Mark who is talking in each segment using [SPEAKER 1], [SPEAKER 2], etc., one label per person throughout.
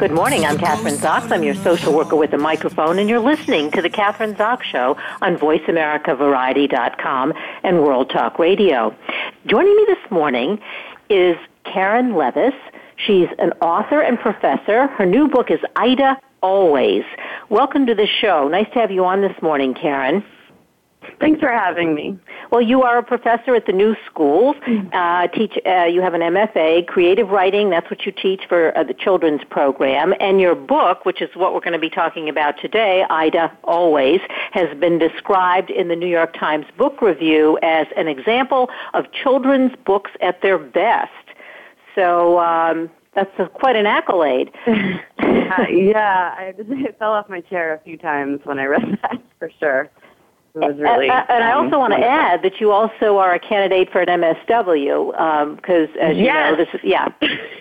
[SPEAKER 1] Good morning. I'm Kathryn Zox. I'm your social worker with a microphone, and you're listening to the Kathryn Zox Show on VoiceAmericaVariety.com and World Talk Radio. Joining me this morning is Caron Levis. She's an author and professor. Her new book is Ida Always. Welcome to the show. Nice to have you on this morning, Caron.
[SPEAKER 2] Thanks for having me.
[SPEAKER 1] Well, you are a professor at the New School's. Uh, teach. Uh, you have an MFA, creative writing. That's what you teach for uh, the children's program. And your book, which is what we're going to be talking about today, Ida Always, has been described in the New York Times Book Review as an example of children's books at their best. So um, that's a, quite an accolade.
[SPEAKER 2] uh, yeah, I, I fell off my chair a few times when I read that, for sure. Really.
[SPEAKER 1] and, and I also want to add that you also are a candidate for an MSW because, um, as you
[SPEAKER 2] yes.
[SPEAKER 1] know, this is yeah.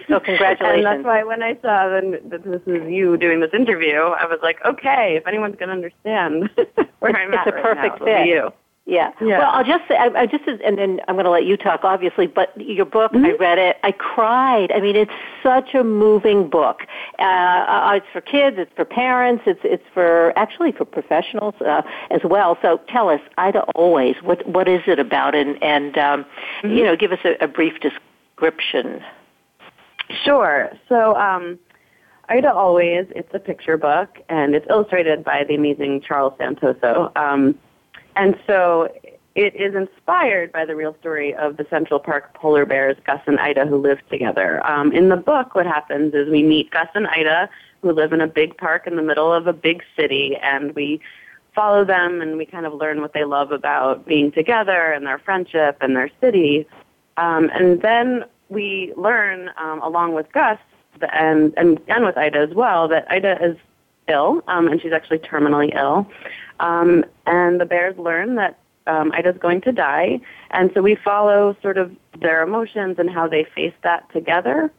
[SPEAKER 1] So congratulations.
[SPEAKER 2] and that's why when I saw that this is you doing this interview, I was like, okay, if anyone's going to understand where I'm
[SPEAKER 1] it's
[SPEAKER 2] at
[SPEAKER 1] a
[SPEAKER 2] right
[SPEAKER 1] perfect
[SPEAKER 2] now,
[SPEAKER 1] fit.
[SPEAKER 2] you.
[SPEAKER 1] Yeah.
[SPEAKER 2] yeah.
[SPEAKER 1] Well, I'll just say, I, I just, and then I'm going to let you talk, obviously. But your book,
[SPEAKER 2] mm-hmm.
[SPEAKER 1] I read it. I cried. I mean, it's such a moving book. Uh, uh, it's for kids. It's for parents. It's it's for actually for professionals uh, as well. So tell us, Ida, always, what what is it about? And and um,
[SPEAKER 2] mm-hmm.
[SPEAKER 1] you know, give us a, a brief description.
[SPEAKER 2] Sure. So. Um, Ida Always, it's a picture book, and it's illustrated by the amazing Charles Santoso. Um, and so it is inspired by the real story of the Central Park polar bears, Gus and Ida, who live together. Um, in the book, what happens is we meet Gus and Ida, who live in a big park in the middle of a big city, and we follow them and we kind of learn what they love about being together and their friendship and their city. Um, and then we learn, um, along with Gus and, and, and with Ida as well, that Ida is ill, um, and she's actually terminally ill. Um, and the bears learn that um, Ida's going to die, and so we follow sort of their emotions and how they face that together.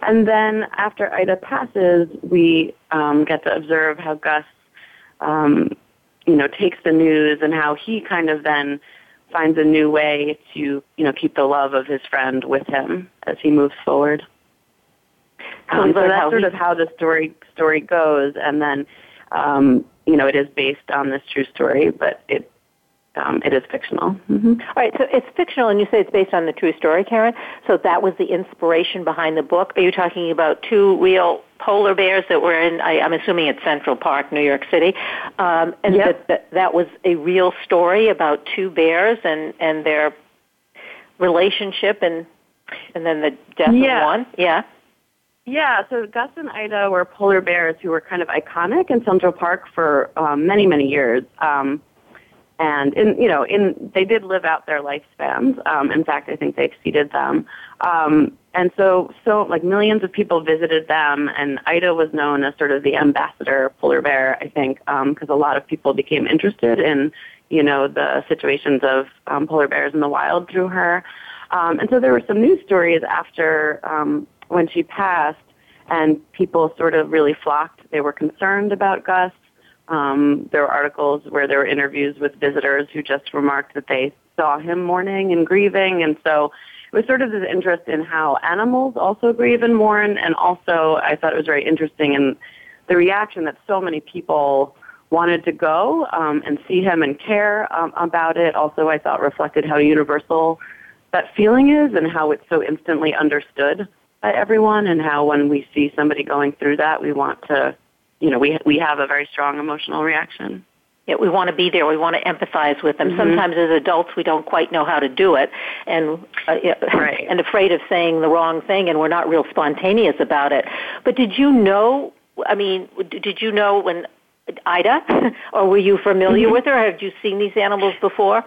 [SPEAKER 2] And then after Ida passes, we um, get to observe how Gus, um, you know, takes the news and how he kind of then finds a new way to, you know, keep the love of his friend with him as he moves forward. Um, so that's sort of how the story story goes, and then um, you know it is based on this true story, but it um, it is fictional. Mm-hmm.
[SPEAKER 1] All right, so it's fictional, and you say it's based on the true story, Caron. So that was the inspiration behind the book. Are you talking about two real polar bears that were in? I, am assuming it's Central Park, New York City, um, and
[SPEAKER 2] yep.
[SPEAKER 1] that, that that was a real story about two bears and and their relationship, and and then the death
[SPEAKER 2] yeah.
[SPEAKER 1] of one. Yeah.
[SPEAKER 2] Yeah, so Gus and Ida were polar bears who were kind of iconic in Central Park for um, many, many years. Um, and in you know, in they did live out their lifespans. Um, in fact, I think they exceeded them. Um, and so, so like millions of people visited them, and Ida was known as sort of the ambassador polar bear. I think because a lot of people became interested in you know the situations of um, polar bears in the wild through her. Um, and so there were some news stories after um, when she passed, and people sort of really flocked. They were concerned about Gus. Um, there were articles where there were interviews with visitors who just remarked that they saw him mourning and grieving, and so it was sort of this interest in how animals also grieve and mourn, and also I thought it was very interesting in the reaction that so many people wanted to go um, and see him and care um, about it. Also, I thought reflected how universal that feeling is and how it's so instantly understood everyone and how when we see somebody going through that, we want to, you know, we, we have a very strong emotional reaction.
[SPEAKER 1] Yeah, we want to be there. We want to empathize with them.
[SPEAKER 2] Mm-hmm.
[SPEAKER 1] Sometimes as adults, we don't quite know how to do it, and uh,
[SPEAKER 2] right.
[SPEAKER 1] and afraid of saying the wrong thing, and we're not real spontaneous about it. But did you know? I mean, did you know when Ida, or were you familiar mm-hmm. with her? Have you seen these animals before?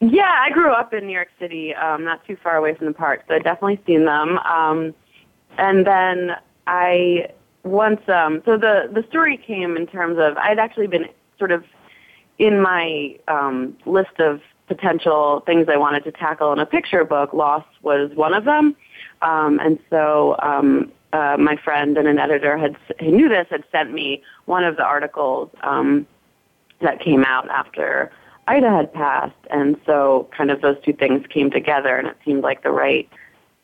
[SPEAKER 2] Yeah, I grew up in New York City, um, not too far away from the park, so I've definitely seen them. Um, and then I once, um, so the the story came in terms of I'd actually been sort of in my um, list of potential things I wanted to tackle in a picture book, loss was one of them. Um, and so um, uh, my friend and an editor had knew this had sent me one of the articles um, that came out after Ida had passed, and so kind of those two things came together, and it seemed like the right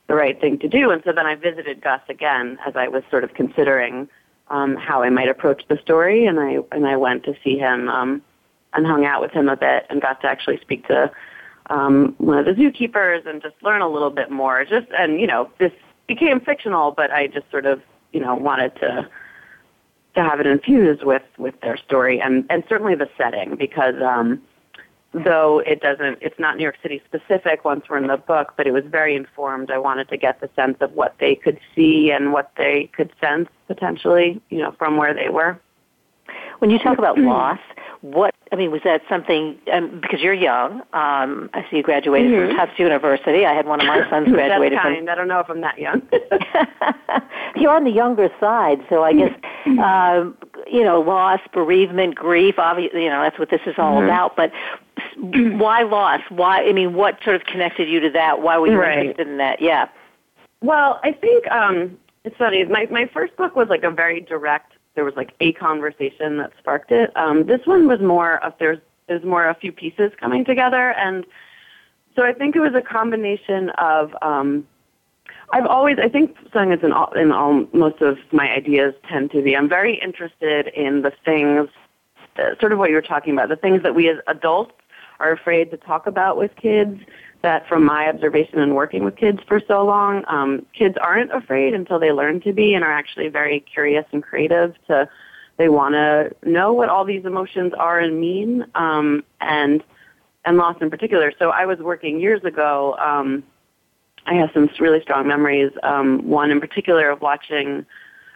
[SPEAKER 2] the right thing to do. And so then I visited Gus again as I was sort of considering um, how I might approach the story, and I and I went to see him um, and hung out with him a bit and got to actually speak to um, one of the zookeepers and just learn a little bit more. Just and you know this became fictional, but I just sort of you know wanted to to have it infused with with their story and and certainly the setting because um, though it doesn't it's not New York City specific once we're in the book, but it was very informed. I wanted to get the sense of what they could see and what they could sense potentially, you know, from where they were.
[SPEAKER 1] When you talk about loss, what I mean was that something um, because you're young. Um, I see you graduated mm-hmm. from Tufts University. I had one of my sons graduated
[SPEAKER 2] That's kind.
[SPEAKER 1] from.
[SPEAKER 2] I don't know if I'm that young.
[SPEAKER 1] you're on the younger side, so I guess um, you know loss, bereavement, grief. Obviously, you know that's what this is all mm-hmm. about. But why loss? Why? I mean, what sort of connected you to that? Why were you
[SPEAKER 2] right.
[SPEAKER 1] interested in that? Yeah.
[SPEAKER 2] Well, I think um, it's funny. My my first book was like a very direct there was like a conversation that sparked it. Um, this one was more of there's there's more a few pieces coming together, and so I think it was a combination of. Um, I've always, I think, something that's in all, in all most of my ideas tend to be. I'm very interested in the things, uh, sort of what you were talking about, the things that we as adults are afraid to talk about with kids, that from my observation and working with kids for so long, um, kids aren't afraid until they learn to be and are actually very curious and creative to they want to know what all these emotions are and mean um, and and loss in particular. So I was working years ago. Um, I have some really strong memories. Um, one in particular of watching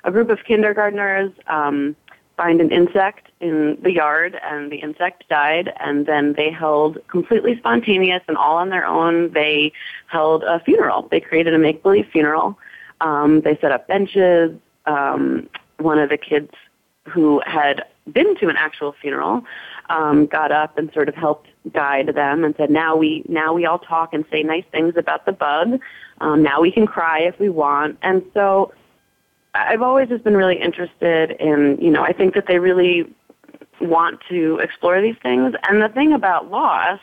[SPEAKER 2] a group of kindergartners um, find an insect in the yard and the insect died and then they held completely spontaneous and all on their own. They held a funeral. They created a make believe funeral. Um, they set up benches. Um, one of the kids who had been to an actual funeral um, got up and sort of helped guide them and said now we now we all talk and say nice things about the bug. Um, now we can cry if we want. And so I've always just been really interested in, you know, I think that they really want to explore these things. And the thing about loss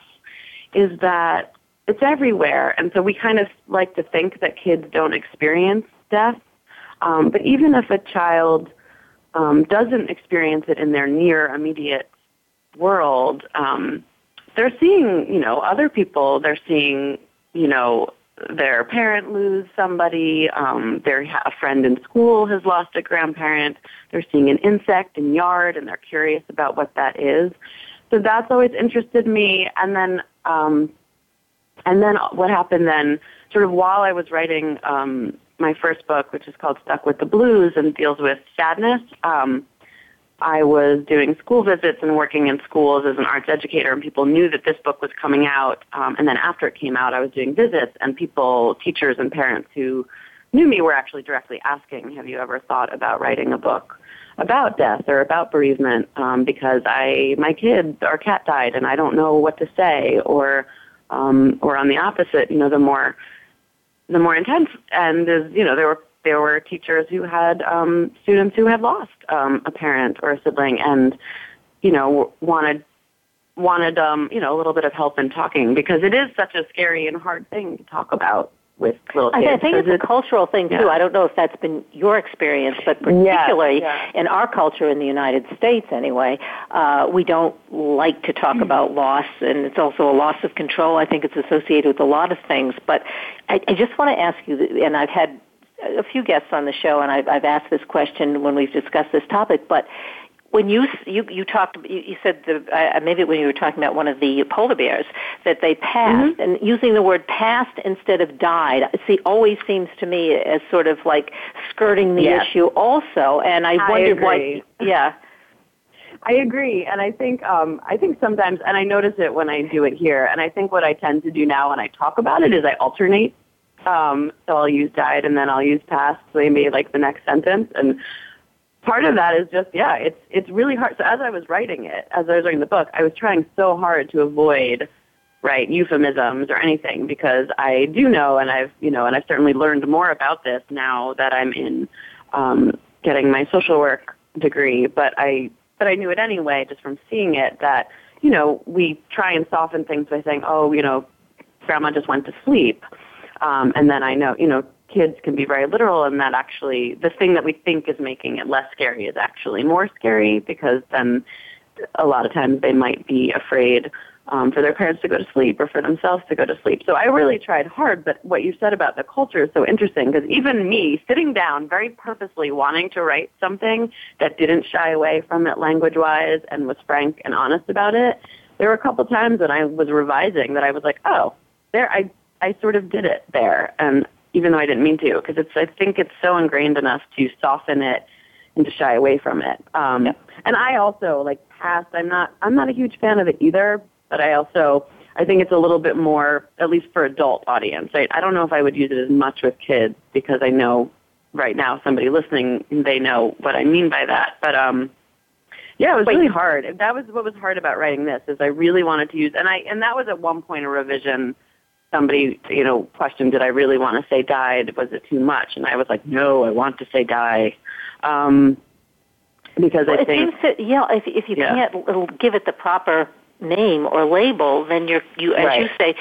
[SPEAKER 2] is that it's everywhere. And so we kind of like to think that kids don't experience death. Um, but even if a child um, doesn't experience it in their near immediate world, um, they're seeing, you know, other people, they're seeing, you know, their parent lose somebody, um, their a friend in school has lost a grandparent, they're seeing an insect in yard and they're curious about what that is. So that's always interested me. And then, um, and then what happened then, sort of while I was writing um, my first book, which is called Stuck with the Blues and deals with sadness, um, I was doing school visits and working in schools as an arts educator, and people knew that this book was coming out. Um, and then after it came out, I was doing visits, and people, teachers and parents who knew me were actually directly asking, "Have you ever thought about writing a book about death or about bereavement?" Um, because I, my kid, our cat died, and I don't know what to say, or, um, or on the opposite, you know, the more, the more intense and is, you know, there were there were teachers who had um, students who had lost um, a parent or a sibling and you know wanted wanted um, you know a little bit of help in talking because it is such a scary and hard thing to talk about with little kids.
[SPEAKER 1] I think it's a cultural thing too. I don't know if that's been your experience, but particularly
[SPEAKER 2] yeah.
[SPEAKER 1] in our culture in the United States, anyway, uh, we don't like to talk about loss, and it's also a loss of control. I think it's associated with a lot of things. But I, I just want to ask you, and I've had a few guests on the show, and I've, I've asked this question when we've discussed this topic, but when you you you talked you, you said the uh, maybe when you were talking about one of the polar bears that they passed
[SPEAKER 2] Mm-hmm.
[SPEAKER 1] and using the word passed instead of died see always seems to me as sort of like skirting the
[SPEAKER 2] Yes.
[SPEAKER 1] issue also and I,
[SPEAKER 2] I
[SPEAKER 1] wondered
[SPEAKER 2] agree.
[SPEAKER 1] why yeah
[SPEAKER 2] I agree, and I think um, I think sometimes, and I notice it when I do it here, and I think what I tend to do now when I talk about it is I alternate. Um, so I'll use died, and then I'll use past, maybe like the next sentence, and part of that is just yeah, it's it's really hard. So as I was writing it, as I was writing the book, I was trying so hard to avoid right euphemisms or anything because I do know, and I've you know, and I've certainly learned more about this now that I'm in um, getting my social work degree, but I but I knew it anyway just from seeing it that you know we try and soften things by saying oh you know grandma just went to sleep um, and then I know you know kids can be very literal and that actually the thing that we think is making it less scary is actually more scary because then a lot of times they might be afraid um, for their parents to go to sleep or for themselves to go to sleep. So I really tried hard, but what you said about the culture is so interesting because even me sitting down very purposely wanting to write something that didn't shy away from it language wise and was frank and honest about it, there were a couple times when I was revising that I was like, oh, there, I, I sort of did it there. And even though I didn't mean to, because it's, I think it's so ingrained in us to soften it and to shy away from it. Um, And I also like past. I'm not. I'm not a huge fan of it either. But I also. I think it's a little bit more, at least for adult audience. I, I don't know if I would use it as much with kids because I know right now somebody listening they know what I mean by that. But um, yeah, it was
[SPEAKER 1] Wait.
[SPEAKER 2] really hard. That was what was hard about writing this is I really wanted to use and I and that was at one point a revision. Somebody, you know, questioned, did I really want to say died? Was it too much? And I was like, no, I want to say die. Um, because
[SPEAKER 1] Well,
[SPEAKER 2] I
[SPEAKER 1] it
[SPEAKER 2] think
[SPEAKER 1] seems to yeah. If if you
[SPEAKER 2] Yeah.
[SPEAKER 1] can't give it the proper name or label, then you're you as you say.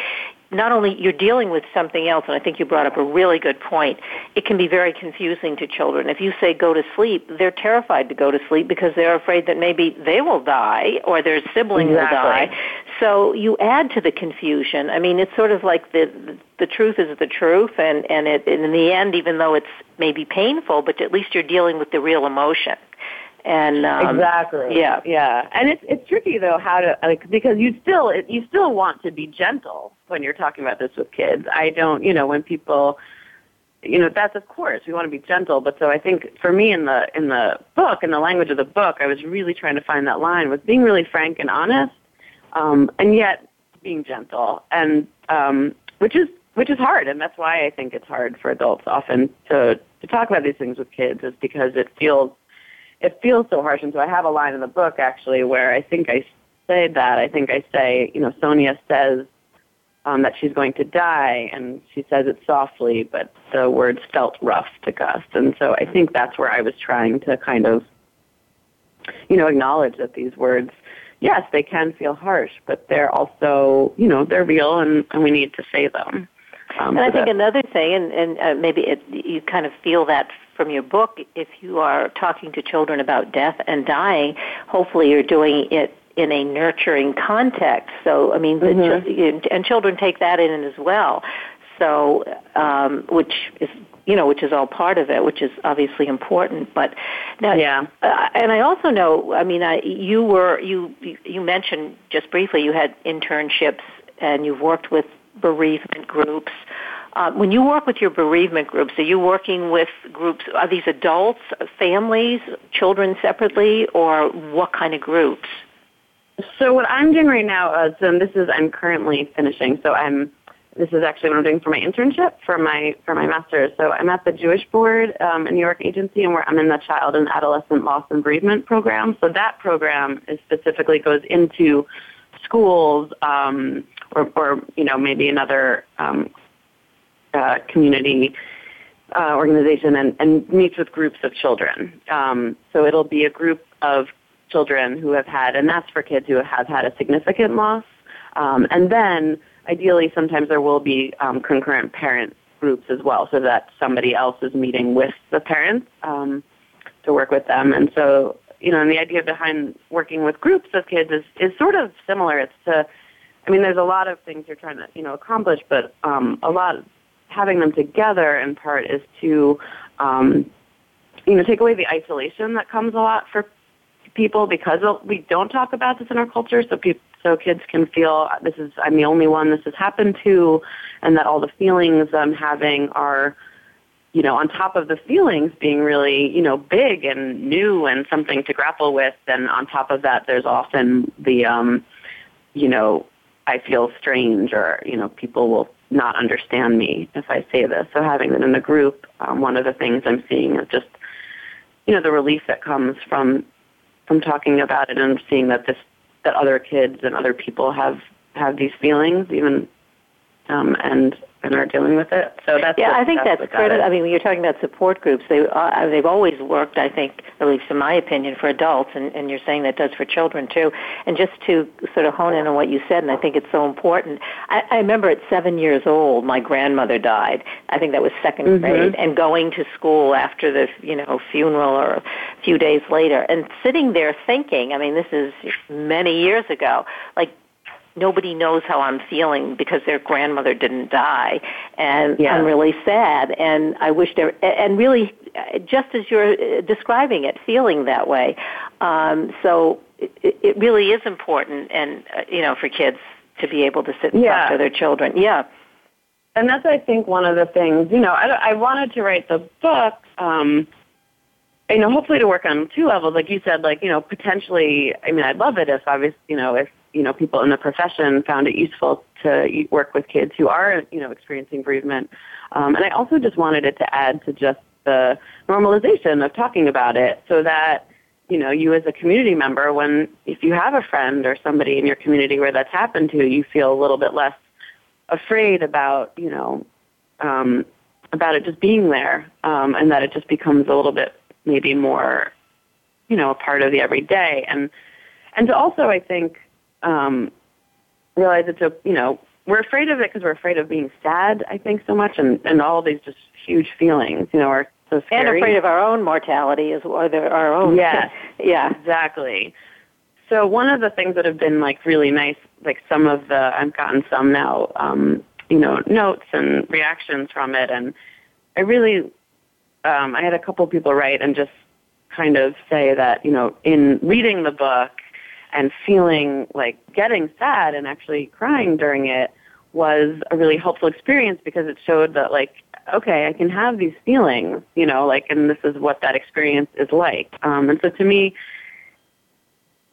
[SPEAKER 1] Not only you're dealing with something else, and I think you brought up a really good point. It can be very confusing to children. If you say go to sleep, they're terrified to go to sleep because they're afraid that maybe they will die or their sibling will
[SPEAKER 2] Exactly.
[SPEAKER 1] die. So you add to the confusion. I mean, it's sort of like the the truth is the truth, and and it and in the end, even though it's maybe painful, but at least you're dealing with the real emotion. And um,
[SPEAKER 2] exactly.
[SPEAKER 1] yeah.
[SPEAKER 2] yeah. And it's it's tricky though how to like because you still you still want to be gentle when you're talking about this with kids. I don't, you know, when people you know, that's of course we want to be gentle, but so I think for me in the in the book, in the language of the book, I was really trying to find that line with being really frank and honest, um, and yet being gentle, and um, which is which is hard, and that's why I think it's hard for adults often to to talk about these things with kids, is because it feels it feels so harsh. And so I have a line in the book actually where I think I say that. I think I say, you know, Sonia says um, that she's going to die, and she says it softly, but the words felt rough to Gus. And so I think that's where I was trying to kind of, you know, acknowledge that these words, yes, they can feel harsh, but they're also, you know, they're real, and, and we need to say them. Um,
[SPEAKER 1] And I think another thing, and, and uh, maybe it, you kind of feel that from your book, if you are talking to children about death and dying, hopefully you're doing it in a nurturing context. So, I mean, the
[SPEAKER 2] Mm-hmm.
[SPEAKER 1] and children take that in as well. So, um, which is you know, which is all part of it, which is obviously important. But now,
[SPEAKER 2] Yeah.
[SPEAKER 1] uh, and I also know, I mean, I, you were you you mentioned just briefly you had internships and you've worked with bereavement groups. Uh, when you work with your bereavement groups, are you working with groups? Are these adults, families, children separately, or what kind of groups?
[SPEAKER 2] So what I'm doing right now is, and this is I'm currently finishing. So I'm this is actually what I'm doing for my internship for my for my master's. So I'm at the Jewish Board, um, a New York agency, and where I'm in the Child and Adolescent Loss and Bereavement program. So that program is specifically goes into schools um, or, or you know maybe another um, uh, community uh, organization and, and meets with groups of children. Um, so it'll be a group of children who have had, and that's for kids who have had a significant loss. Um, and then ideally sometimes there will be um, concurrent parent groups as well so that somebody else is meeting with the parents um, to work with them. And so, you know, and the idea behind working with groups of kids is, is sort of similar. It's to, I mean, there's a lot of things you're trying to, you know, accomplish, but um, a lot having them together in part is to, um, you know, take away the isolation that comes a lot for people because we don't talk about this in our culture. So people, so kids can feel this is I'm the only one this has happened to, and that all the feelings I'm having are, you know, on top of the feelings being really you know big and new and something to grapple with. And on top of that, there's often the, um, you know, I feel strange or you know people will not understand me if I say this. So having it in a group, um, one of the things I'm seeing is just you know the relief that comes from from talking about it and seeing that this that other kids and other people have have these feelings even um, and and are dealing with it. So that's
[SPEAKER 1] yeah.
[SPEAKER 2] What,
[SPEAKER 1] I think
[SPEAKER 2] that's,
[SPEAKER 1] that's critical. I mean, when you're talking about support groups, they uh, they've always worked. I think, at least in my opinion, for adults, and, and you're saying that does for children too. And just to sort of hone in on what you said, and I think it's so important. I, I remember at seven years old, my grandmother died. I think that was 2nd mm-hmm. grade, and going to school after the you know funeral or few days later, and sitting there thinking. I mean, this is many years ago. Like nobody knows how I'm feeling because their grandmother didn't die, and yeah. I'm really sad. And I wish there, and really, just as you're uh, describing it, feeling that way. Um, so it, it really is important, and uh, you know, for kids to be able to sit and yeah. talk to their children. Yeah.
[SPEAKER 2] And that's, I think, one of the things. You know, I, I wanted to write the book. Um, you know, hopefully to work on two levels, like you said, like, you know, potentially, I mean, I'd love it if obviously, you know, if you know, people in the profession found it useful to work with kids who are, you know, experiencing bereavement. Um, and I also just wanted it to add to just the normalization of talking about it so that, you know, you as a community member, when, if you have a friend or somebody in your community where that's happened to, you feel a little bit less afraid about, you know, um, about it just being there, um, and that it just becomes a little bit maybe more, you know, a part of the everyday. And, and to also, I think, um, realize it's a you know we're afraid of it because we're afraid of being sad. I think so much, and and all these just huge feelings, you know, are so scary.
[SPEAKER 1] And afraid of our own mortality as well, or our own.
[SPEAKER 2] Yeah,
[SPEAKER 1] yeah,
[SPEAKER 2] exactly. So one of the things that have been like really nice, like some of the I've gotten some now, um, you know, notes and reactions from it, and I really, um, I had a couple people write and just kind of say that you know in reading the book and feeling like getting sad and actually crying during it was a really helpful experience because it showed that like okay i can have these feelings you know like and this is what that experience is like. Um and so to me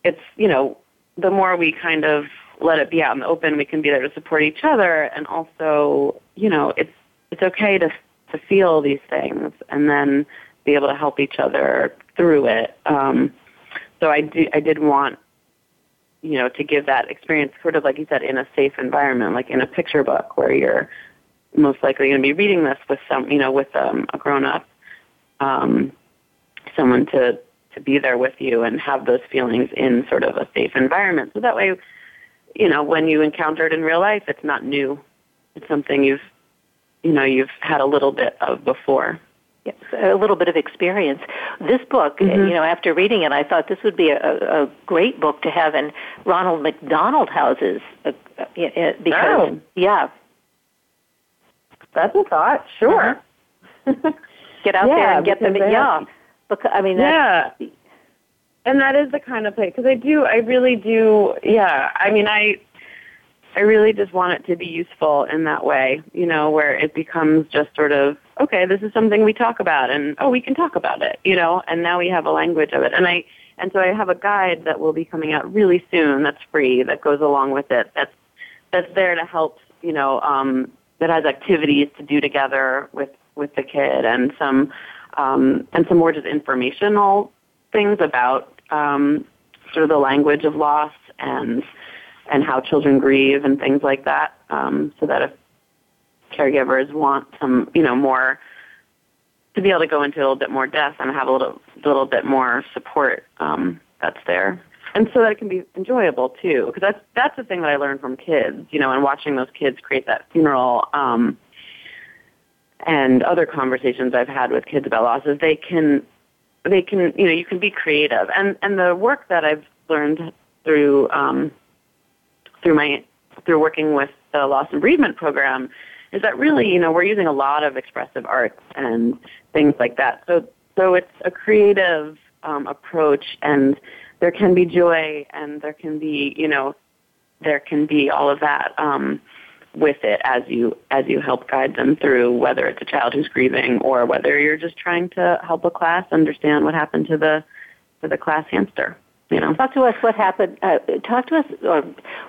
[SPEAKER 2] it's you know the more we kind of let it be out in the open we can be there to support each other. And also you know it's it's okay to to feel these things and then be able to help each other through it um so i i did want you know, to give that experience sort of like you said in a safe environment, like in a picture book where you're most likely going to be reading this with some, you know, with um, a grown up, um, someone to to be there with you and have those feelings in sort of a safe environment. So that way, you know, when you encounter it in real life, it's not new. It's something you've, you know, you've had a little bit of before Yes.
[SPEAKER 1] a little bit of experience. This book, mm-hmm. you know, after reading it, I thought this would be a, a great book to have in Ronald McDonald houses uh, uh, because,
[SPEAKER 2] oh.
[SPEAKER 1] yeah,
[SPEAKER 2] that's a thought. Sure,
[SPEAKER 1] uh-huh. get out
[SPEAKER 2] yeah,
[SPEAKER 1] there and get them. Yeah, because I mean,
[SPEAKER 2] yeah. And that is the kind of place because I do, I really do. Yeah, I mean, I I really just want it to be useful in that way, you know, where it becomes just sort of, okay, this is something we talk about and oh, we can talk about it, you know, and now we have a language of it. And I, and so I have a guide that will be coming out really soon that's free that goes along with it. That's, that's there to help, you know, um, that has activities to do together with, with the kid and some, um, and some more just informational things about, um, sort of the language of loss and, and how children grieve and things like that. Um, so that if caregivers want some, you know, more to be able to go into a little bit more depth and have a little, a little bit more support, um, that's there. And so that it can be enjoyable too, because that's that's the thing that I learned from kids, you know, and watching those kids create that funeral, um, and other conversations I've had with kids about loss is they can, they can, you know, you can be creative, and and the work that I've learned through um, through my through working with the loss and bereavement program is that really you know we're using a lot of expressive arts and things like that so so it's a creative um, approach and there can be joy and there can be, you know, there can be all of that um, with it as you as you help guide them through whether it's a child who's grieving or whether you're just trying to help a class understand what happened to the to the class hamster. You know.
[SPEAKER 1] Talk to us what happened. Uh, talk to us, or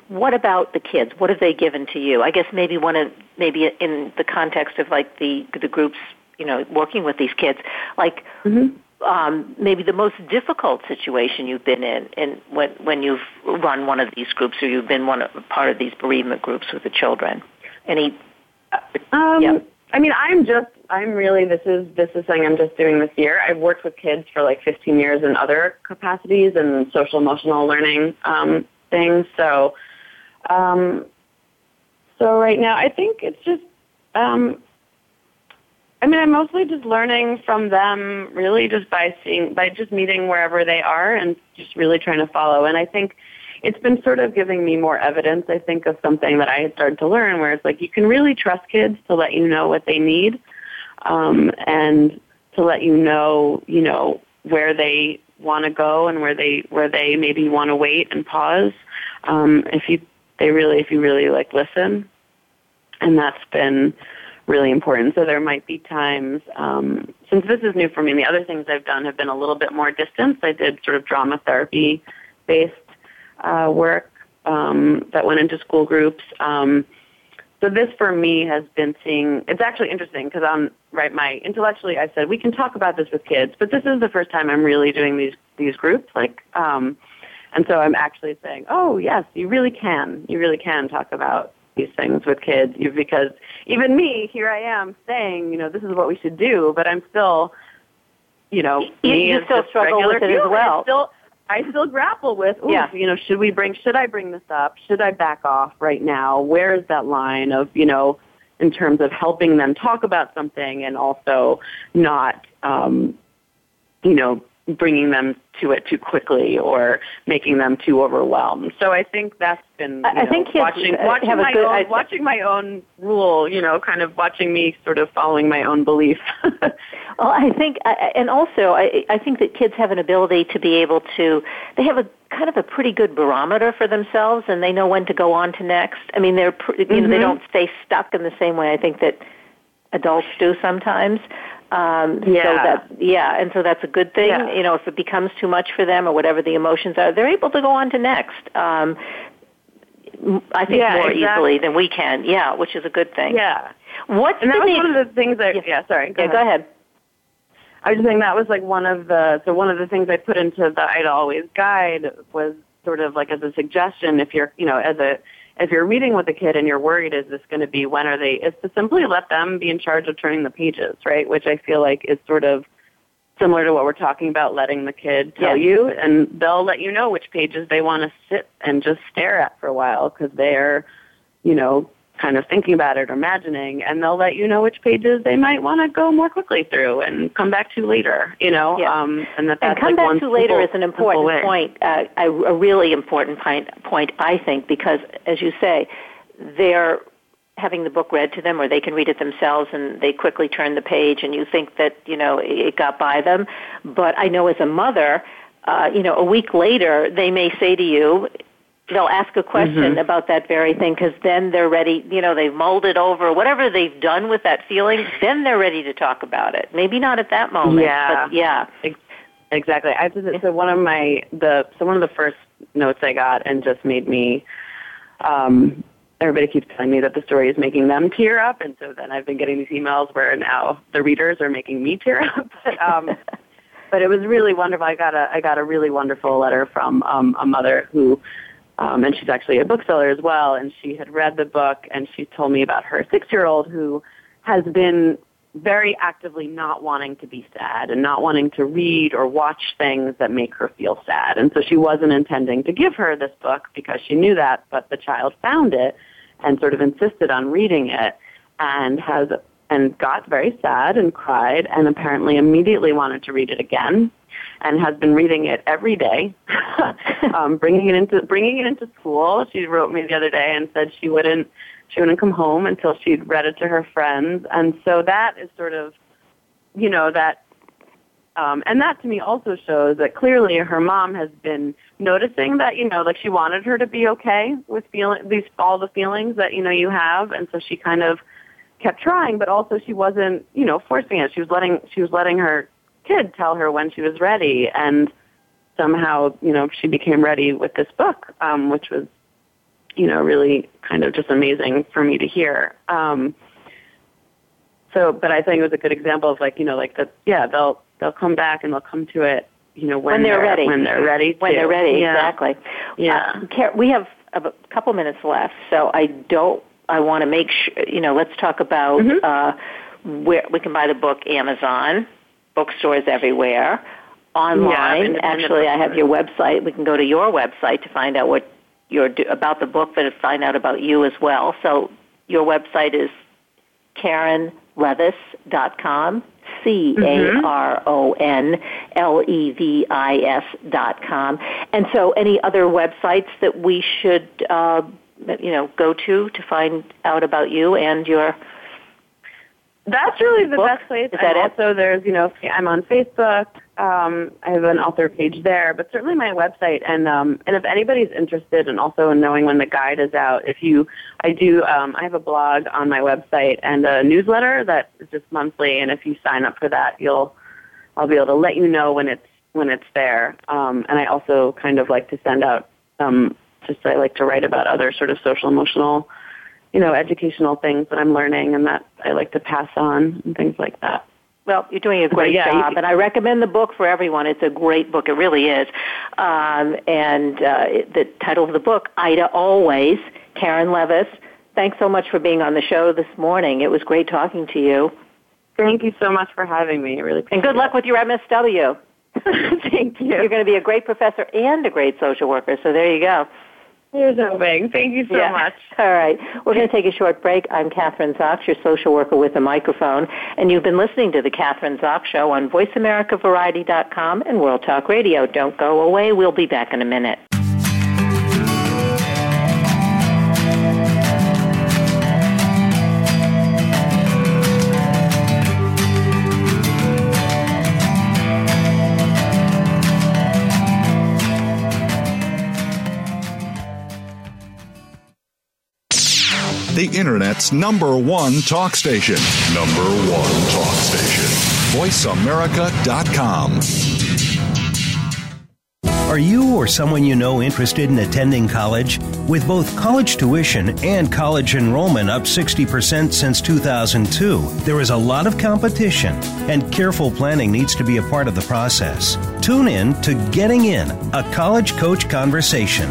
[SPEAKER 1] what about the kids? What have they given to you? I guess maybe one of maybe in the context of like the the groups, you know, working with these kids, like. Mm-hmm um, maybe the most difficult situation you've been in, in when when you've run one of these groups or you've been one of, part of these bereavement groups with the children? Any?
[SPEAKER 2] Um, yeah. I mean, I'm just I'm really this is this is something I'm just doing this year. I've worked with kids for like 15 years in other capacities and social emotional learning um, things. So, um, so right now I think it's just um, I mean, I'm mostly just learning from them, really, just by seeing, by just meeting wherever they are, and just really trying to follow. And I think it's been sort of giving me more evidence. I think of something that I had started to learn, where it's like you can really trust kids to let you know what they need, um, and to let you know, you know, where they want to go and where they where they maybe want to wait and pause. Um, if you they really if you really like listen, and that's been really important. So there might be times, um, since this is new for me, the other things I've done have been a little bit more distance. I did sort of drama therapy based uh, work um, that went into school groups. Um, so this for me has been seeing, it's actually interesting because I'm, right, my, intellectually I said, we can talk about this with kids, but this is the first time I'm really doing these, these groups, like, um, and so I'm actually saying, oh yes, you really can, you really can talk about these things with kids because even me, here I am saying, you know, this is what we should do, but I'm still, you know,
[SPEAKER 1] you, you still struggle with it as well.
[SPEAKER 2] Still, I still grapple with, yeah. you know, should we bring, should I bring this up? Should I back off right now? Where is that line of, you know, in terms of helping them talk about something and also not, um, you know, bringing them to it too quickly or making them too overwhelmed. So I think that's been I know, think watching watching my good, own, I, watching my own rule, you know, kind of watching me sort of following my own belief.
[SPEAKER 1] well, I think and also I I think that kids have an ability to be able to they have a kind of a pretty good barometer for themselves and they know when to go on to next. I mean, they're you know, mm-hmm. they don't stay stuck in the same way I think that adults do sometimes. Um, yeah. So that yeah, and so that's a good thing. Yeah. You know, if it becomes too much for them or whatever the emotions are, they're able to go on to next. Um, I think
[SPEAKER 2] yeah,
[SPEAKER 1] more
[SPEAKER 2] exactly.
[SPEAKER 1] easily than we can. Yeah, which is a good thing.
[SPEAKER 2] Yeah.
[SPEAKER 1] What's
[SPEAKER 2] and that was
[SPEAKER 1] name?
[SPEAKER 2] one of the things that yeah, yeah sorry.
[SPEAKER 1] Go yeah,
[SPEAKER 2] ahead.
[SPEAKER 1] go ahead.
[SPEAKER 2] I was just saying that was like one of the so one of the things I put into the Ida Always guide was sort of like as a suggestion if you're you know as a if you're reading with a kid and you're worried, is this going to be when are they? Is to simply let them be in charge of turning the pages, right? Which I feel like is sort of similar to what we're talking about, letting the kid tell yeah. you, and they'll let you know which pages they want to sit and just stare at for a while because they're, you know, kind of thinking about it or imagining, and they'll let you know which pages they might want to go more quickly through and come back to later. You know,
[SPEAKER 1] yeah.
[SPEAKER 2] um, and that
[SPEAKER 1] and
[SPEAKER 2] come
[SPEAKER 1] like
[SPEAKER 2] back
[SPEAKER 1] to later is an important point, uh, a, a really important point, point, I think, because as you say, they're having the book read to them or they can read it themselves and they quickly turn the page and you think that you know it got by them but i know as a mother uh, you know a week later they may say to you they'll ask a question mm-hmm. about that very thing because then they're ready you know they've molded over whatever they've done with that feeling then they're ready to talk about it. Maybe not at that moment
[SPEAKER 2] yeah.
[SPEAKER 1] but yeah.
[SPEAKER 2] Exactly. I so one of my the so one of the first notes i got and just made me um everybody keeps telling me that the story is making them tear up and so then i've been getting these emails where now the readers are making me tear up. But um but it was really wonderful. I got a i got a really wonderful letter from um a mother who um, and she's actually a bookseller as well. And she had read the book, and she told me about her six-year-old who has been very actively not wanting to be sad and not wanting to read or watch things that make her feel sad. And so she wasn't intending to give her this book because she knew that, but the child found it and sort of insisted on reading it and has and got very sad and cried and apparently immediately wanted to read it again and has been reading it every day, um, bringing it into bringing it into school. She wrote me the other day and said she wouldn't she wouldn't come home until she'd read it to her friends, and so that is sort of, you know, that Um, and that to me also shows that clearly her mom has been noticing that, you know, like she wanted her to be okay with feeling these, all the feelings that, you know, you have. And so she kind of kept trying, but also she wasn't, you know, forcing it. She was letting, she was letting her kid tell her when she was ready. And somehow, you know, she became ready with this book, um, which was, you know, really kind of just amazing for me to hear. Um, so, but I think it was a good example of like, you know, like that, yeah, they'll, they'll come back and they'll come to it, you know, when,
[SPEAKER 1] when they're,
[SPEAKER 2] they're,
[SPEAKER 1] ready.
[SPEAKER 2] When they're ready.
[SPEAKER 1] When
[SPEAKER 2] to.
[SPEAKER 1] they're ready,
[SPEAKER 2] yeah.
[SPEAKER 1] exactly.
[SPEAKER 2] Yeah.
[SPEAKER 1] Uh, we have a couple minutes left, so I don't. I want to make sure. You know, let's talk about
[SPEAKER 2] Mhm.
[SPEAKER 1] uh, where we can buy the book. Amazon, bookstores everywhere, online.
[SPEAKER 2] independent
[SPEAKER 1] Actually, I have your website. We can go to your website to find out what you're do- about the book, but to find out about you as well. So your website is CaronLevis.com. C A R O N L E V I S dot com. And so, any other websites that we should, uh, you know, go to to find out about you and your
[SPEAKER 2] That's really the best place.
[SPEAKER 1] Is that
[SPEAKER 2] and
[SPEAKER 1] it?
[SPEAKER 2] also there's, you know, I'm on Facebook. Um, I have an author page there, but certainly my website. And um, and if anybody's interested, and also in knowing when the guide is out, if you, I do, um, I have a blog on my website and a newsletter that is just monthly. And if you sign up for that, you'll, I'll be able to let you know when it's when it's there. Um, and I also kind of like to send out, um, just I like to write about other sort of social emotional you know, educational things that I'm learning and that I like to pass on and things like that.
[SPEAKER 1] Well, you're doing a great
[SPEAKER 2] yeah,
[SPEAKER 1] job, and I recommend the book for everyone. It's a great book; it really is. Um, and uh, the title of the book, Ida Always, Caron Levis. Thanks so much for being on the show this morning. It was great talking to you,
[SPEAKER 2] Thank you so much for having me. I really
[SPEAKER 1] and good luck with your MSW.
[SPEAKER 2] Thank you.
[SPEAKER 1] You're going to be a great professor and a great social worker. So there you go.
[SPEAKER 2] You're so big. Thank you so
[SPEAKER 1] Yeah.
[SPEAKER 2] much.
[SPEAKER 1] All right. We're going to take a short break. I'm Kathryn Zox, your social worker with a microphone, and you've been listening to the Kathryn Zox Show on VoiceAmericaVariety.com and World Talk Radio. Don't go away. We'll be back in a minute.
[SPEAKER 3] The Internet's number one talk station. Number one talk station. VoiceAmerica.com.
[SPEAKER 4] Are you or someone you know interested in attending college? With both college tuition and college enrollment up 60% since 2002, there is a lot of competition, and careful planning needs to be a part of the process. Tune in to Getting In, a college coach conversation,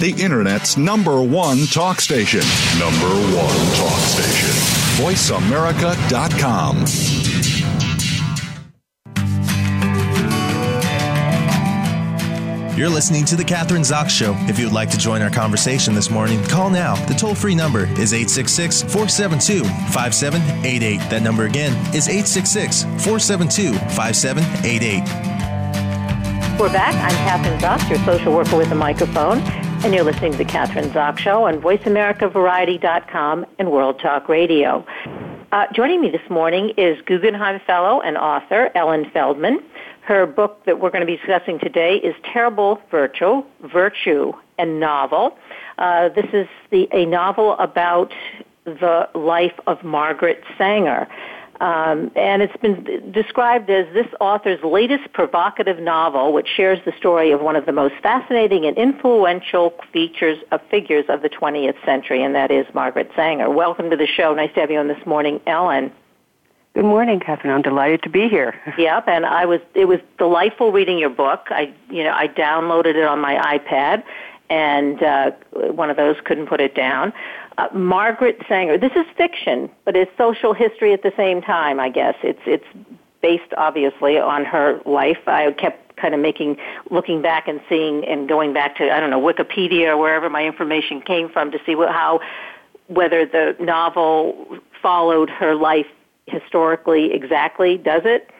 [SPEAKER 3] The Internet's number one talk station. Number one talk station. VoiceAmerica.com.
[SPEAKER 5] You're listening to The Kathryn Zox Show. If you would like to join our conversation this morning, call now. The toll free number is 866 472 5788. That number again is 866 472 5788.
[SPEAKER 1] We're back. I'm Kathryn Zox, your social worker with a microphone, and you're listening to the Kathryn Zox Show on VoiceAmericaVariety.com and World Talk Radio. Uh, joining me this morning is Guggenheim Fellow and author Ellen Feldman. Her book that we're going to be discussing today is Terrible Virtue, Virtue and Novel. Uh, this is the, a novel about the life of Margaret Sanger. Um, and it's been described as this author's latest provocative novel, which shares the story of one of the most fascinating and influential features of figures of the 20th century, and that is Margaret Sanger. Welcome to the show. Nice to have you on this morning, Ellen.
[SPEAKER 6] Good morning, Kathryn. I'm delighted to be here.
[SPEAKER 1] Yep, and I was. It was delightful reading your book. I, you know, I downloaded it on my iPad, and uh, one of those couldn't put it down. Uh, Margaret Sanger. This is fiction, but it's social history at the same time. I guess it's it's based obviously on her life. I kept kind of making looking back and seeing and going back to I don't know Wikipedia or wherever my information came from to see what, how whether the novel followed her life historically exactly. Does it?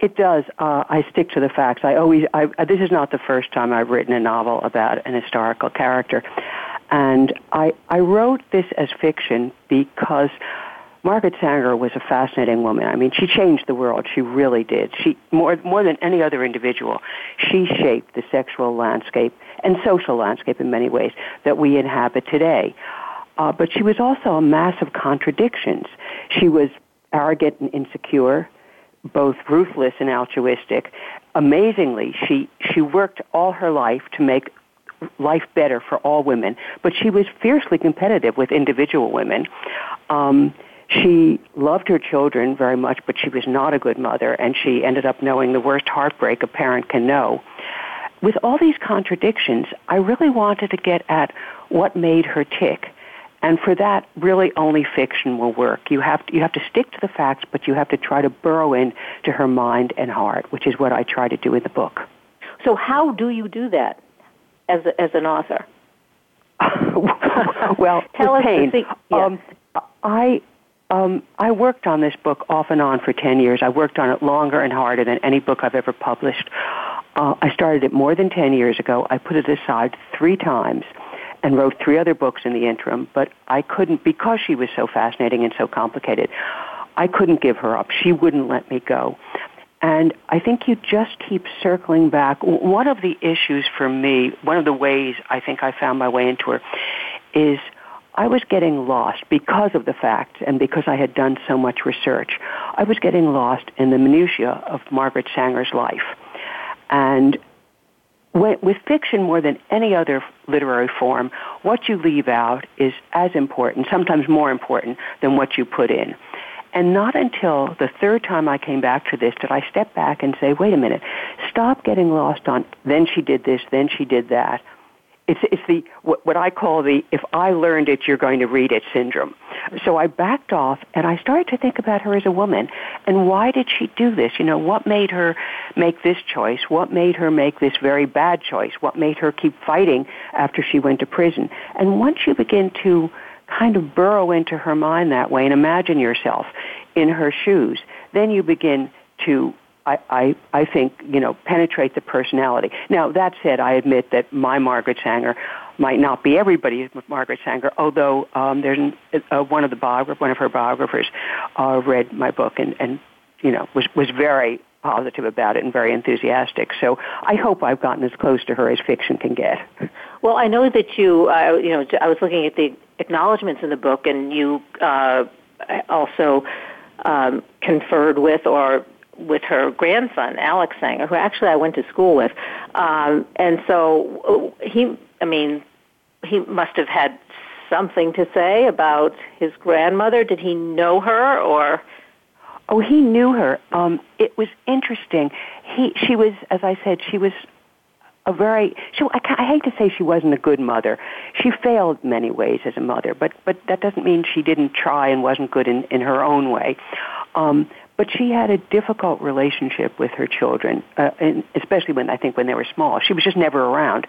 [SPEAKER 6] It does. Uh, I stick to the facts. I always. I, this is not the first time I've written a novel about an historical character, and I I wrote this as fiction because Margaret Sanger was a fascinating woman. I mean, she changed the world. She really did. She more more than any other individual, she shaped the sexual landscape and social landscape in many ways that we inhabit today. Uh, but she was also a mass of contradictions. She was arrogant and insecure both ruthless and altruistic. Amazingly, she, she worked all her life to make life better for all women, but she was fiercely competitive with individual women. Um, she loved her children very much, but she was not a good mother, and she ended up knowing the worst heartbreak a parent can know. With all these contradictions, I really wanted to get at what made her tick. And for that, really only fiction will work. You have to, you have to stick to the facts, but you have to try to burrow in to her mind and heart, which is what I try to do in the book.
[SPEAKER 1] So how do you do that as, a, as an author?
[SPEAKER 6] well,
[SPEAKER 1] Tell
[SPEAKER 6] with pain.
[SPEAKER 1] The, yeah. um,
[SPEAKER 6] I um, I worked on this book off and on for 10 years. I worked on it longer and harder than any book I've ever published. Uh, I started it more than 10 years ago. I put it aside three times and wrote three other books in the interim, but I couldn't, because she was so fascinating and so complicated, I couldn't give her up. She wouldn't let me go. And I think you just keep circling back. One of the issues for me, one of the ways I think I found my way into her, is I was getting lost because of the facts and because I had done so much research. I was getting lost in the minutiae of Margaret Sanger's life. And with fiction more than any other literary form, what you leave out is as important, sometimes more important, than what you put in. And not until the third time I came back to this did I step back and say, wait a minute, stop getting lost on, then she did this, then she did that. It's, it's the, what, what I call the, if I learned it, you're going to read it syndrome. So I backed off and I started to think about her as a woman and why did she do this? You know, what made her make this choice? What made her make this very bad choice? What made her keep fighting after she went to prison? And once you begin to kind of burrow into her mind that way and imagine yourself in her shoes, then you begin to I, I, I think, you know, penetrate the personality. Now, that said, I admit that my Margaret Sanger might not be everybody's Margaret Sanger, although um, there's uh, one of the biograph- one of her biographers uh, read my book and, and, you know, was, was very positive about it and very enthusiastic. So I hope I've gotten as close to her as fiction can get.
[SPEAKER 1] Well, I know that you, uh, you know, I was looking at the acknowledgments in the book, and you uh, also um, conferred with or with her grandson, Alex Sanger, who actually I went to school with. Um, and so he, I mean, he must have had something to say about his grandmother. Did he know her or?
[SPEAKER 6] Oh, he knew her. Um, it was interesting. He, she was, as I said, she was a very. She, I, I hate to say she wasn't a good mother. She failed many ways as a mother, but but that doesn't mean she didn't try and wasn't good in in her own way. Um, but she had a difficult relationship with her children, uh, and especially when I think when they were small. She was just never around.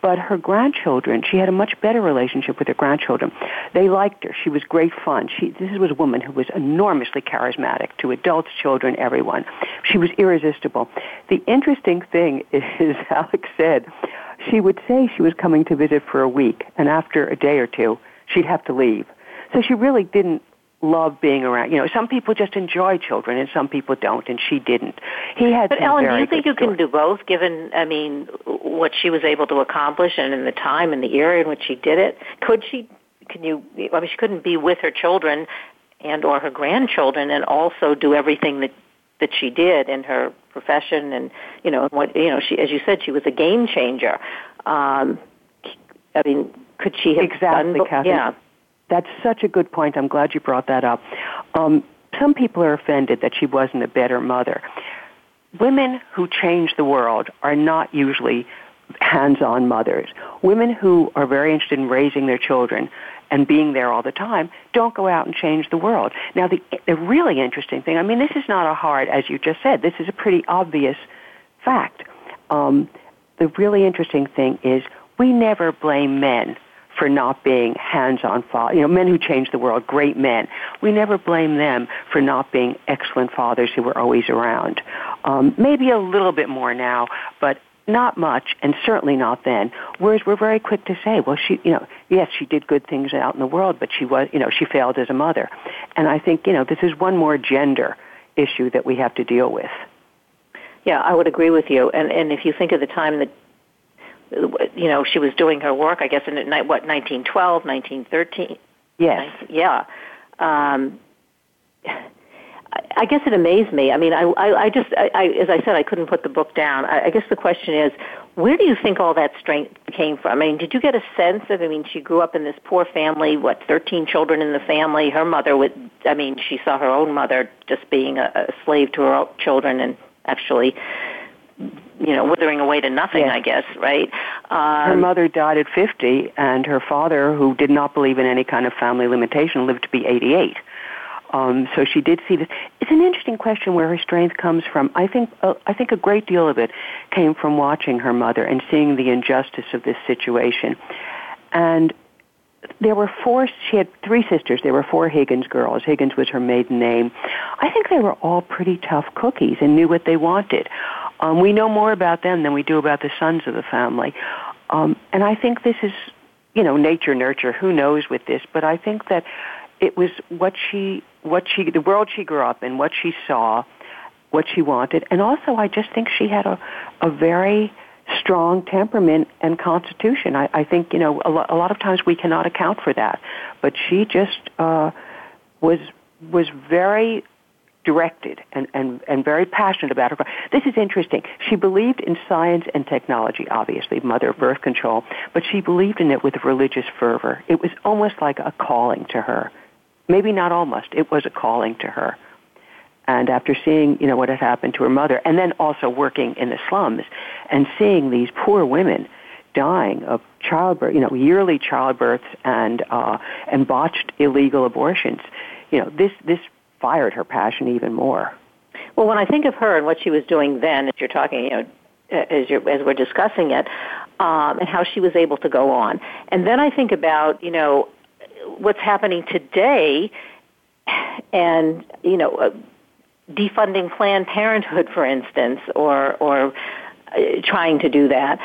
[SPEAKER 6] But her grandchildren, she had a much better relationship with her grandchildren. They liked her. She was great fun. She, this was a woman who was enormously charismatic to adults, children, everyone. She was irresistible. The interesting thing is, Alex said, she would say she was coming to visit for a week, and after a day or two, she'd have to leave. So she really didn't love being around. You know, some people just enjoy children, and some people don't, and she didn't. He had.
[SPEAKER 1] But Ellen, do you think you
[SPEAKER 6] stories.
[SPEAKER 1] can do both? Given, I mean, what she was able to accomplish, and in the time and the era in which she did it, could she? Can you? I mean, she couldn't be with her children and or her grandchildren and also do everything that that she did in her profession and you know what you know she as you said she was a game changer um i mean could she have
[SPEAKER 6] exactly
[SPEAKER 1] done,
[SPEAKER 6] Kathy.
[SPEAKER 1] yeah
[SPEAKER 6] that's such a good point i'm glad you brought that up um some people are offended that she wasn't a better mother women who change the world are not usually hands-on mothers. Women who are very interested in raising their children and being there all the time don't go out and change the world. Now, the, the really interesting thing, I mean, this is not a hard, as you just said, this is a pretty obvious fact. Um, the really interesting thing is we never blame men for not being hands-on fathers. You know, men who change the world, great men. We never blame them for not being excellent fathers who were always around. Um, maybe a little bit more now, but not much, and certainly not then. Whereas we're very quick to say, well, she, you know, yes, she did good things out in the world, but she was, you know, she failed as a mother. And I think, you know, this is one more gender issue that we have to deal with.
[SPEAKER 1] Yeah, I would agree with you. And and if you think of the time that you know she was doing her work, I guess in what 1912, 1913.
[SPEAKER 6] Yes.
[SPEAKER 1] Yeah. Um, I guess it amazed me. I mean, I, I, I just, I, I, as I said, I couldn't put the book down. I, I guess the question is, where do you think all that strength came from? I mean, did you get a sense of? I mean, she grew up in this poor family. What, thirteen children in the family? Her mother would. I mean, she saw her own mother just being a, a slave to her own children, and actually, you know, withering away to nothing. I guess, right? Um,
[SPEAKER 6] her mother died at 50, and her father, who did not believe in any kind of family limitation, lived to be 88. Um, so she did see this. It's an interesting question where her strength comes from. I think uh, I think a great deal of it came from watching her mother and seeing the injustice of this situation. And there were four. She had three sisters. There were four Higgins girls. Higgins was her maiden name. I think they were all pretty tough cookies and knew what they wanted. Um, we know more about them than we do about the sons of the family. Um, and I think this is, you know, nature nurture. Who knows with this? But I think that it was what she what she the world she grew up in what she saw what she wanted and also i just think she had a a very strong temperament and constitution i i think you know a, lo- a lot of times we cannot account for that but she just uh was was very directed and, and, and very passionate about her. This is interesting. She believed in science and technology, obviously, mother of birth control, but she believed in it with religious fervor. It was almost like a calling to her maybe not almost, it was a calling to her. And after seeing, you know, what had happened to her mother, and then also working in the slums, and seeing these poor women dying of childbirth, you know, yearly childbirths and uh, and botched illegal abortions, you know, this this fired her passion even more.
[SPEAKER 1] Well, when I think of her and what she was doing then, as you're talking, you know, as you're, as we're discussing it, um, and how she was able to go on, and then I think about, you know, what's happening today and you know uh, defunding planned parenthood for instance or or uh, trying to do that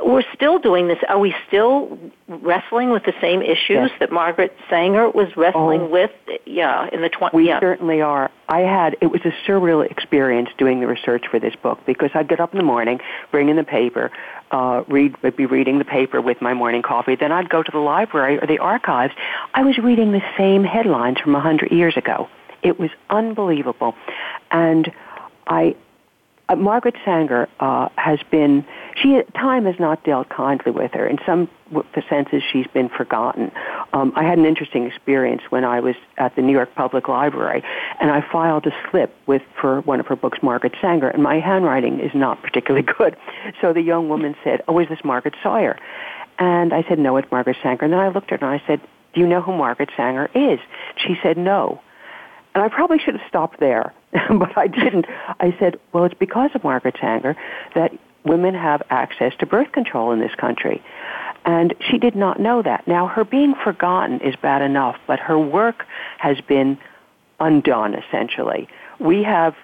[SPEAKER 1] we're still doing this are we still wrestling with the same issues
[SPEAKER 6] yes.
[SPEAKER 1] that Margaret Sanger was wrestling
[SPEAKER 6] oh,
[SPEAKER 1] with yeah in the 20
[SPEAKER 6] we
[SPEAKER 1] yeah.
[SPEAKER 6] certainly are I had it was a surreal experience doing the research for this book because I'd get up in the morning bring in the paper uh, read, would be reading the paper with my morning coffee. Then I'd go to the library or the archives. I was reading the same headlines from a hundred years ago. It was unbelievable, and I uh, Margaret Sanger uh, has been, she, time has not dealt kindly with her. In some senses, she's been forgotten. Um, I had an interesting experience when I was at the New York Public Library, and I filed a slip with for one of her books, Margaret Sanger, and my handwriting is not particularly good. So the young woman said, "Oh, is this Margaret Sawyer?" And I said, "No, it's Margaret Sanger." And then I looked at her and I said, "Do you know who Margaret Sanger is?" She said, "No." And I probably should have stopped there, but I didn't. I said, well, it's because of Margaret Sanger that women have access to birth control in this country. And she did not know that. Now, her being forgotten is bad enough, but her work has been undone, essentially. We have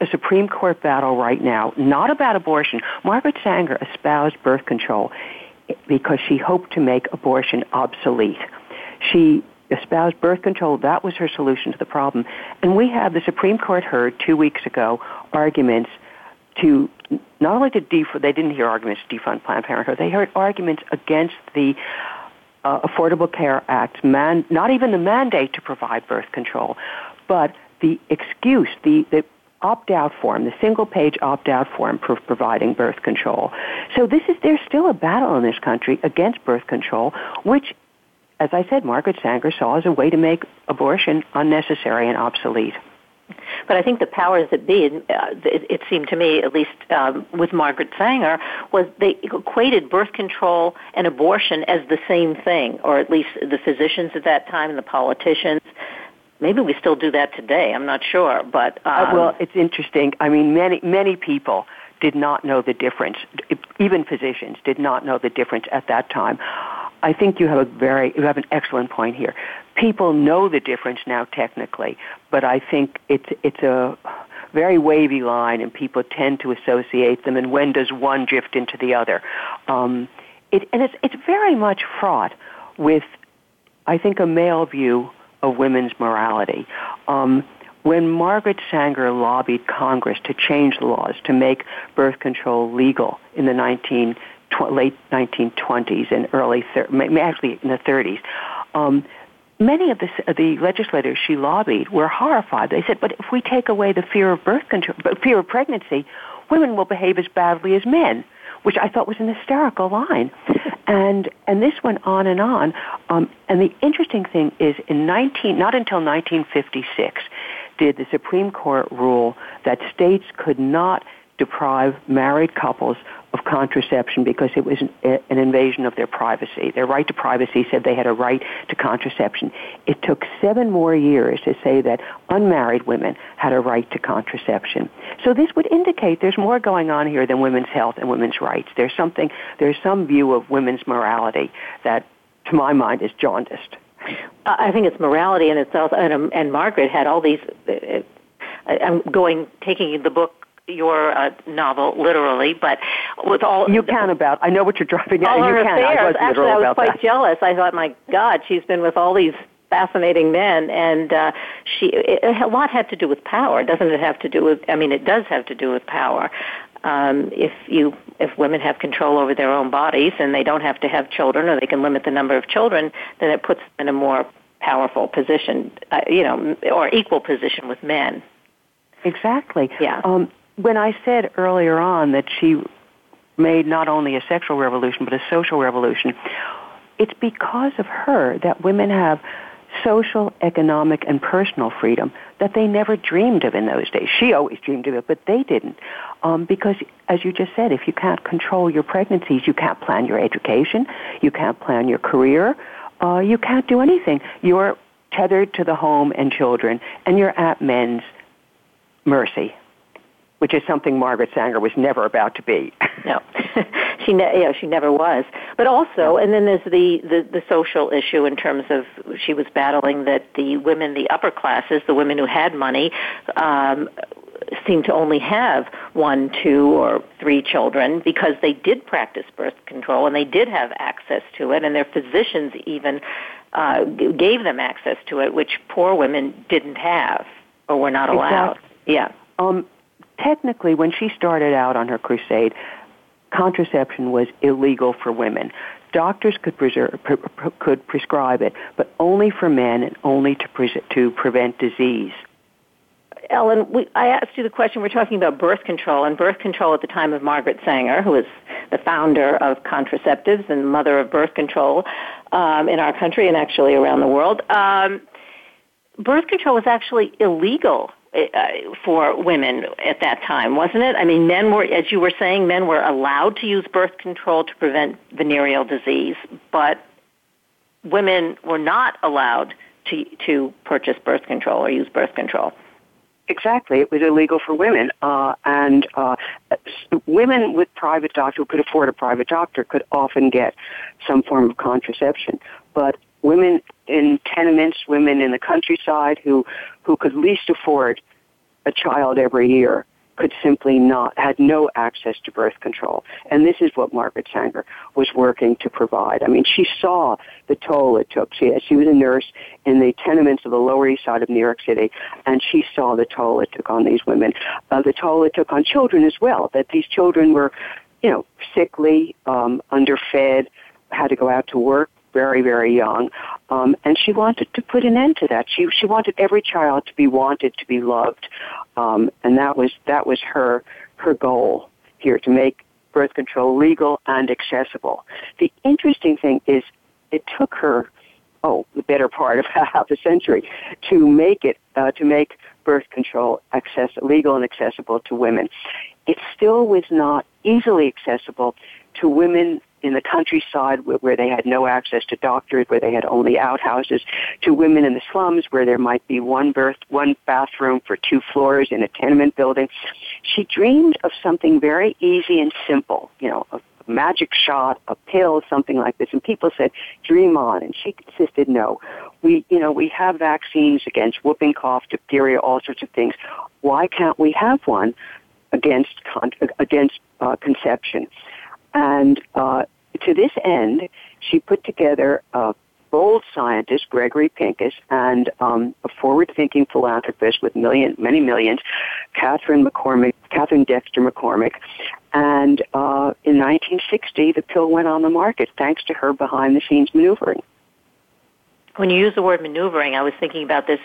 [SPEAKER 6] a Supreme Court battle right now, not about abortion. Margaret Sanger espoused birth control because she hoped to make abortion obsolete. She espoused birth control. That was her solution to the problem. And we have the Supreme Court heard two weeks ago arguments to not only to defund, they didn't hear arguments to defund Planned Parenthood, they heard arguments against the uh, Affordable Care Act, man, not even the mandate to provide birth control, but the excuse, the, the opt-out form, the single-page opt-out form for providing birth control. So this is there's still a battle in this country against birth control, which, as I said, Margaret Sanger saw as a way to make abortion unnecessary and obsolete.
[SPEAKER 1] But I think the powers that be, uh, it, it seemed to me, at least um, with Margaret Sanger, was they equated birth control and abortion as the same thing, or at least the physicians at that time and the politicians maybe we still do that today. I'm not sure, but
[SPEAKER 6] um, uh, well, it's interesting. I mean, many many people did not know the difference. Even physicians did not know the difference at that time. I think you have a very you have an excellent point here. People know the difference now technically, but I think it's it's a very wavy line, and people tend to associate them. And when does one drift into the other? Um, it, and it's it's very much fraught with, I think, a male view of women's morality. Um, when Margaret Sanger lobbied Congress to change the laws to make birth control legal in the 19, tw- late 1920s and early, thir- actually in the 30s, um, many of the, the legislators she lobbied were horrified. They said, but if we take away the fear of birth control, fear of pregnancy, women will behave as badly as men which I thought was an hysterical line. And and this went on and on. Um, and the interesting thing is, in 19, not until 1956, did the Supreme Court rule that states could not deprive married couples of contraception because it was an, eh, an, invasion of their privacy. Their right to privacy said they had a right to contraception. It took seven more years to say that unmarried women had a right to contraception. So this would indicate there's more going on here than women's health and women's rights. There's something, there's some view of women's morality that, to my mind, is jaundiced.
[SPEAKER 1] I think it's morality, and it's also, and, um, and Margaret had all these. Uh, uh I'm going taking the book your uh, novel literally, but with all
[SPEAKER 6] you can about. I know what you're driving
[SPEAKER 1] at.
[SPEAKER 6] All
[SPEAKER 1] her
[SPEAKER 6] you can.
[SPEAKER 1] affairs.
[SPEAKER 6] I
[SPEAKER 1] Actually, I was quite
[SPEAKER 6] that.
[SPEAKER 1] jealous. I thought, my God, she's been with all these fascinating men, and uh, she it, a lot had to do with power, doesn't it? Have to do with. I mean, it does have to do with power. Um, if you if women have control over their own bodies and they don't have to have children, or they can limit the number of children, then it puts them in a more powerful position, uh, you know, or equal position with men.
[SPEAKER 6] Exactly.
[SPEAKER 1] Yeah.
[SPEAKER 6] Um, when I said earlier on that she made not only a sexual revolution but a social revolution, it's because of her that women have social, economic, and personal freedom that they never dreamed of in those days. She always dreamed of it, but they didn't. Um, because, as you just said, if you can't control your pregnancies, you can't plan your education, you can't plan your career, uh, you can't do anything. You're tethered to the home and children, and you're at men's mercy which is something Margaret Sanger was never about to be.
[SPEAKER 1] no, she ne- yeah, she never was. But also, and then there's the, the the social issue in terms of she was battling that the women, the upper classes, the women who had money. Um, seemed to only have one, two, or three children because they did practice birth control and they did have access to it, and their physicians even uh, gave them access to it, which poor women didn't have or were not allowed.
[SPEAKER 6] Exactly.
[SPEAKER 1] Yeah.
[SPEAKER 6] Um, technically, when she started out on her crusade, contraception was illegal for women. Doctors could, preserve, pre- pre- could prescribe it, but only for men and only to, pre- to prevent disease.
[SPEAKER 1] Ellen, we, I asked you the question. We're talking about birth control, and birth control at the time of Margaret Sanger, who was the founder of contraceptives and mother of birth control um, in our country and actually around the world. Um, birth control was actually illegal for women at that time, wasn't it? I mean, men were, as you were saying, men were allowed to use birth control to prevent venereal disease, but women were not allowed to to purchase birth control or use birth control.
[SPEAKER 6] Exactly, it was illegal for women, uh, and uh, women with private doctor who could afford a private doctor could often get some form of contraception. But women in tenements, women in the countryside who who could least afford a child every year could simply not, had no access to birth control. And this is what Margaret Sanger was working to provide. I mean, she saw the toll it took. She, she was a nurse in the tenements of the Lower East Side of New York City, and she saw the toll it took on these women, uh, the toll it took on children as well, that these children were, you know, sickly, um, underfed, had to go out to work very, very young. Um, and she wanted to put an end to that. She, she wanted every child to be wanted, to be loved. Um, and that was, that was her, her goal here to make birth control legal and accessible. The interesting thing is it took her, oh, the better part of half a century to make it, uh, to make birth control access, legal and accessible to women. It still was not easily accessible to women in the countryside where, where they had no access to doctors, where they had only outhouses, to women in the slums where there might be one birth, one bathroom for two floors in a tenement building. She dreamed of something very easy and simple, you know, a magic shot, a pill, something like this. And people said, dream on. And she insisted, no. We, you know, we have vaccines against whooping cough, diphtheria, all sorts of things. Why can't we have one against, against uh, conception? And uh, to this end, she put together a bold scientist, Gregory Pincus, and um, a forward-thinking philanthropist with million, many millions, Katharine McCormick, Katharine Dexter McCormick. And uh, in 1960, the pill went on the market thanks to her behind-the-scenes maneuvering.
[SPEAKER 1] When you use the word maneuvering, I was thinking about this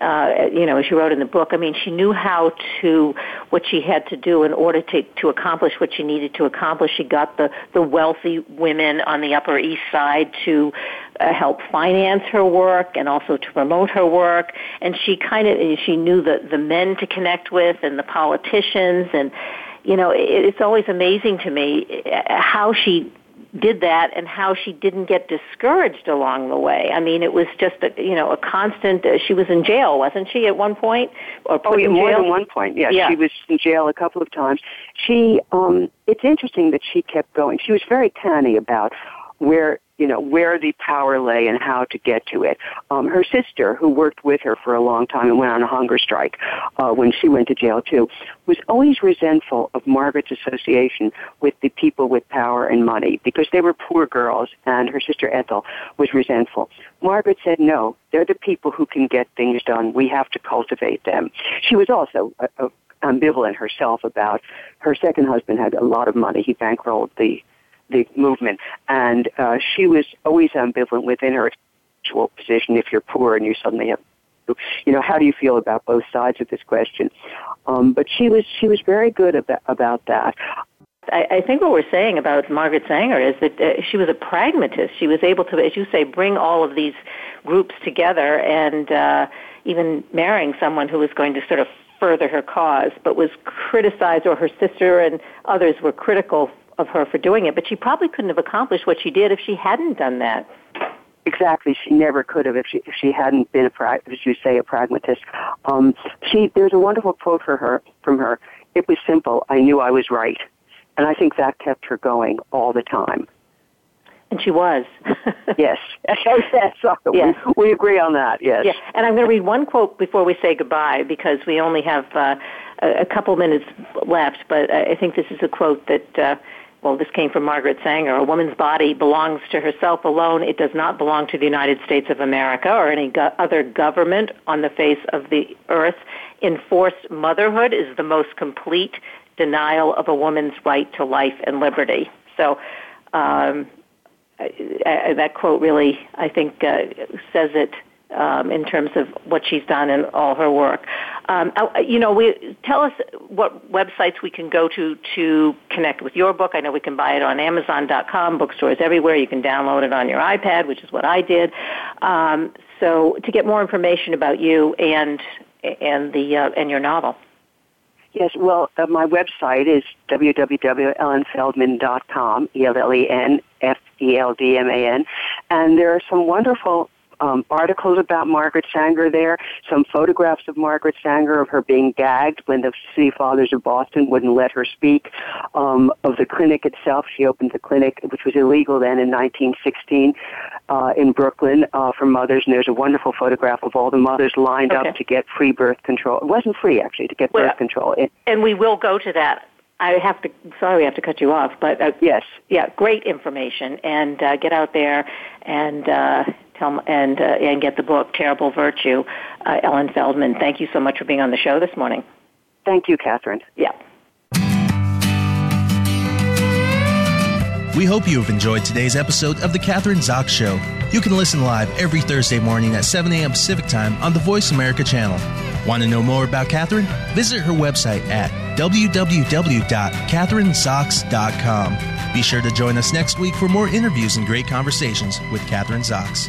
[SPEAKER 1] uh, you know, as she wrote in the book, I mean, she knew how to, what she had to do in order to, to accomplish what she needed to accomplish. She got the, the wealthy women on the Upper East Side to uh, help finance her work and also to promote her work. And she kind of, she knew the, the men to connect with and the politicians and, you know, it, it's always amazing to me uh, how she did that and how she didn't get discouraged along the way. I mean, it was just a you know a constant. Uh, she was in jail, wasn't she, at one point?
[SPEAKER 6] Or oh, yeah, more than one point. Yes, yeah. she was in jail a couple of times. She. um It's interesting that she kept going. She was very canny about where you know, where the power lay and how to get to it. Um, her sister, who worked with her for a long time and went on a hunger strike uh, when she went to jail too, was always resentful of Margaret's association with the people with power and money because they were poor girls, and her sister Ethel was resentful. Margaret said, no, they're the people who can get things done. We have to cultivate them. She was also a, a ambivalent herself about her second husband had a lot of money. He bankrolled the the movement. And uh, she was always ambivalent within her actual position. If you're poor and you suddenly have, you know, how do you feel about both sides of this question? Um, but she was she was very good about, about that.
[SPEAKER 1] I, I think what we're saying about Margaret Sanger is that uh, she was a pragmatist. She was able to, as you say, bring all of these groups together and uh, even marrying someone who was going to sort of further her cause, but was criticized, or her sister and others were critical of her for doing it, but she probably couldn't have accomplished what she did if she hadn't done that.
[SPEAKER 6] Exactly, she never could have if she if she hadn't been a as you say a pragmatist. Um, she there's a wonderful quote for her from her. It was simple. I knew I was right, and I think that kept her going all the time.
[SPEAKER 1] And she was.
[SPEAKER 6] yes. yes. yes. We, we, agree on that, yes.
[SPEAKER 1] Yeah. And I'm going to read one quote before we say goodbye because we only have uh, a, a couple minutes left, but I think this is a quote that uh, well, this came from Margaret Sanger, a woman's body belongs to herself alone. It does not belong to the United States of America or any go- other government on the face of the earth. Enforced motherhood is the most complete denial of a woman's right to life and liberty. So, um, I, I, that quote really, I think, uh, says it um, in terms of what she's done and all her work. Um, you know, we tell us what websites we can go to to connect with your book. I know we can buy it on Amazon.com, bookstores everywhere. You can download it on your iPad, which is what I did. Um, so to get more information about you and and the uh, and your novel.
[SPEAKER 6] Yes, well, uh, my website is www.ellenfeldman.com, E-L-L-E-N-F-E-L-D-M-A-N, and there are some wonderful um, articles about Margaret Sanger there, some photographs of Margaret Sanger of her being gagged when the City Fathers of Boston wouldn't let her speak, um, of the clinic itself. She opened the clinic, which was illegal then in 1916 uh, in Brooklyn uh, for mothers, and there's a wonderful photograph of all the mothers lined okay. up to get free birth control. It wasn't free, actually, to get well, birth control. It,
[SPEAKER 1] and we will go to that I have to. Sorry, I have to cut you off, but uh,
[SPEAKER 6] yes,
[SPEAKER 1] yeah, great information, and uh, get out there and uh, tell and uh, and get the book Terrible Virtue. Uh, Ellen Feldman, thank you so much for being on the show this morning.
[SPEAKER 6] Thank you, Kathryn.
[SPEAKER 1] Yeah.
[SPEAKER 5] We hope you have enjoyed today's episode of The Kathryn Zox Show. You can listen live every Thursday morning at 7 a.m. Pacific Time on the Voice America channel. Want to know more about Kathryn? Visit her website at www.kathrynzox.com. Be sure to join us next week for more interviews and great conversations with Kathryn Zox.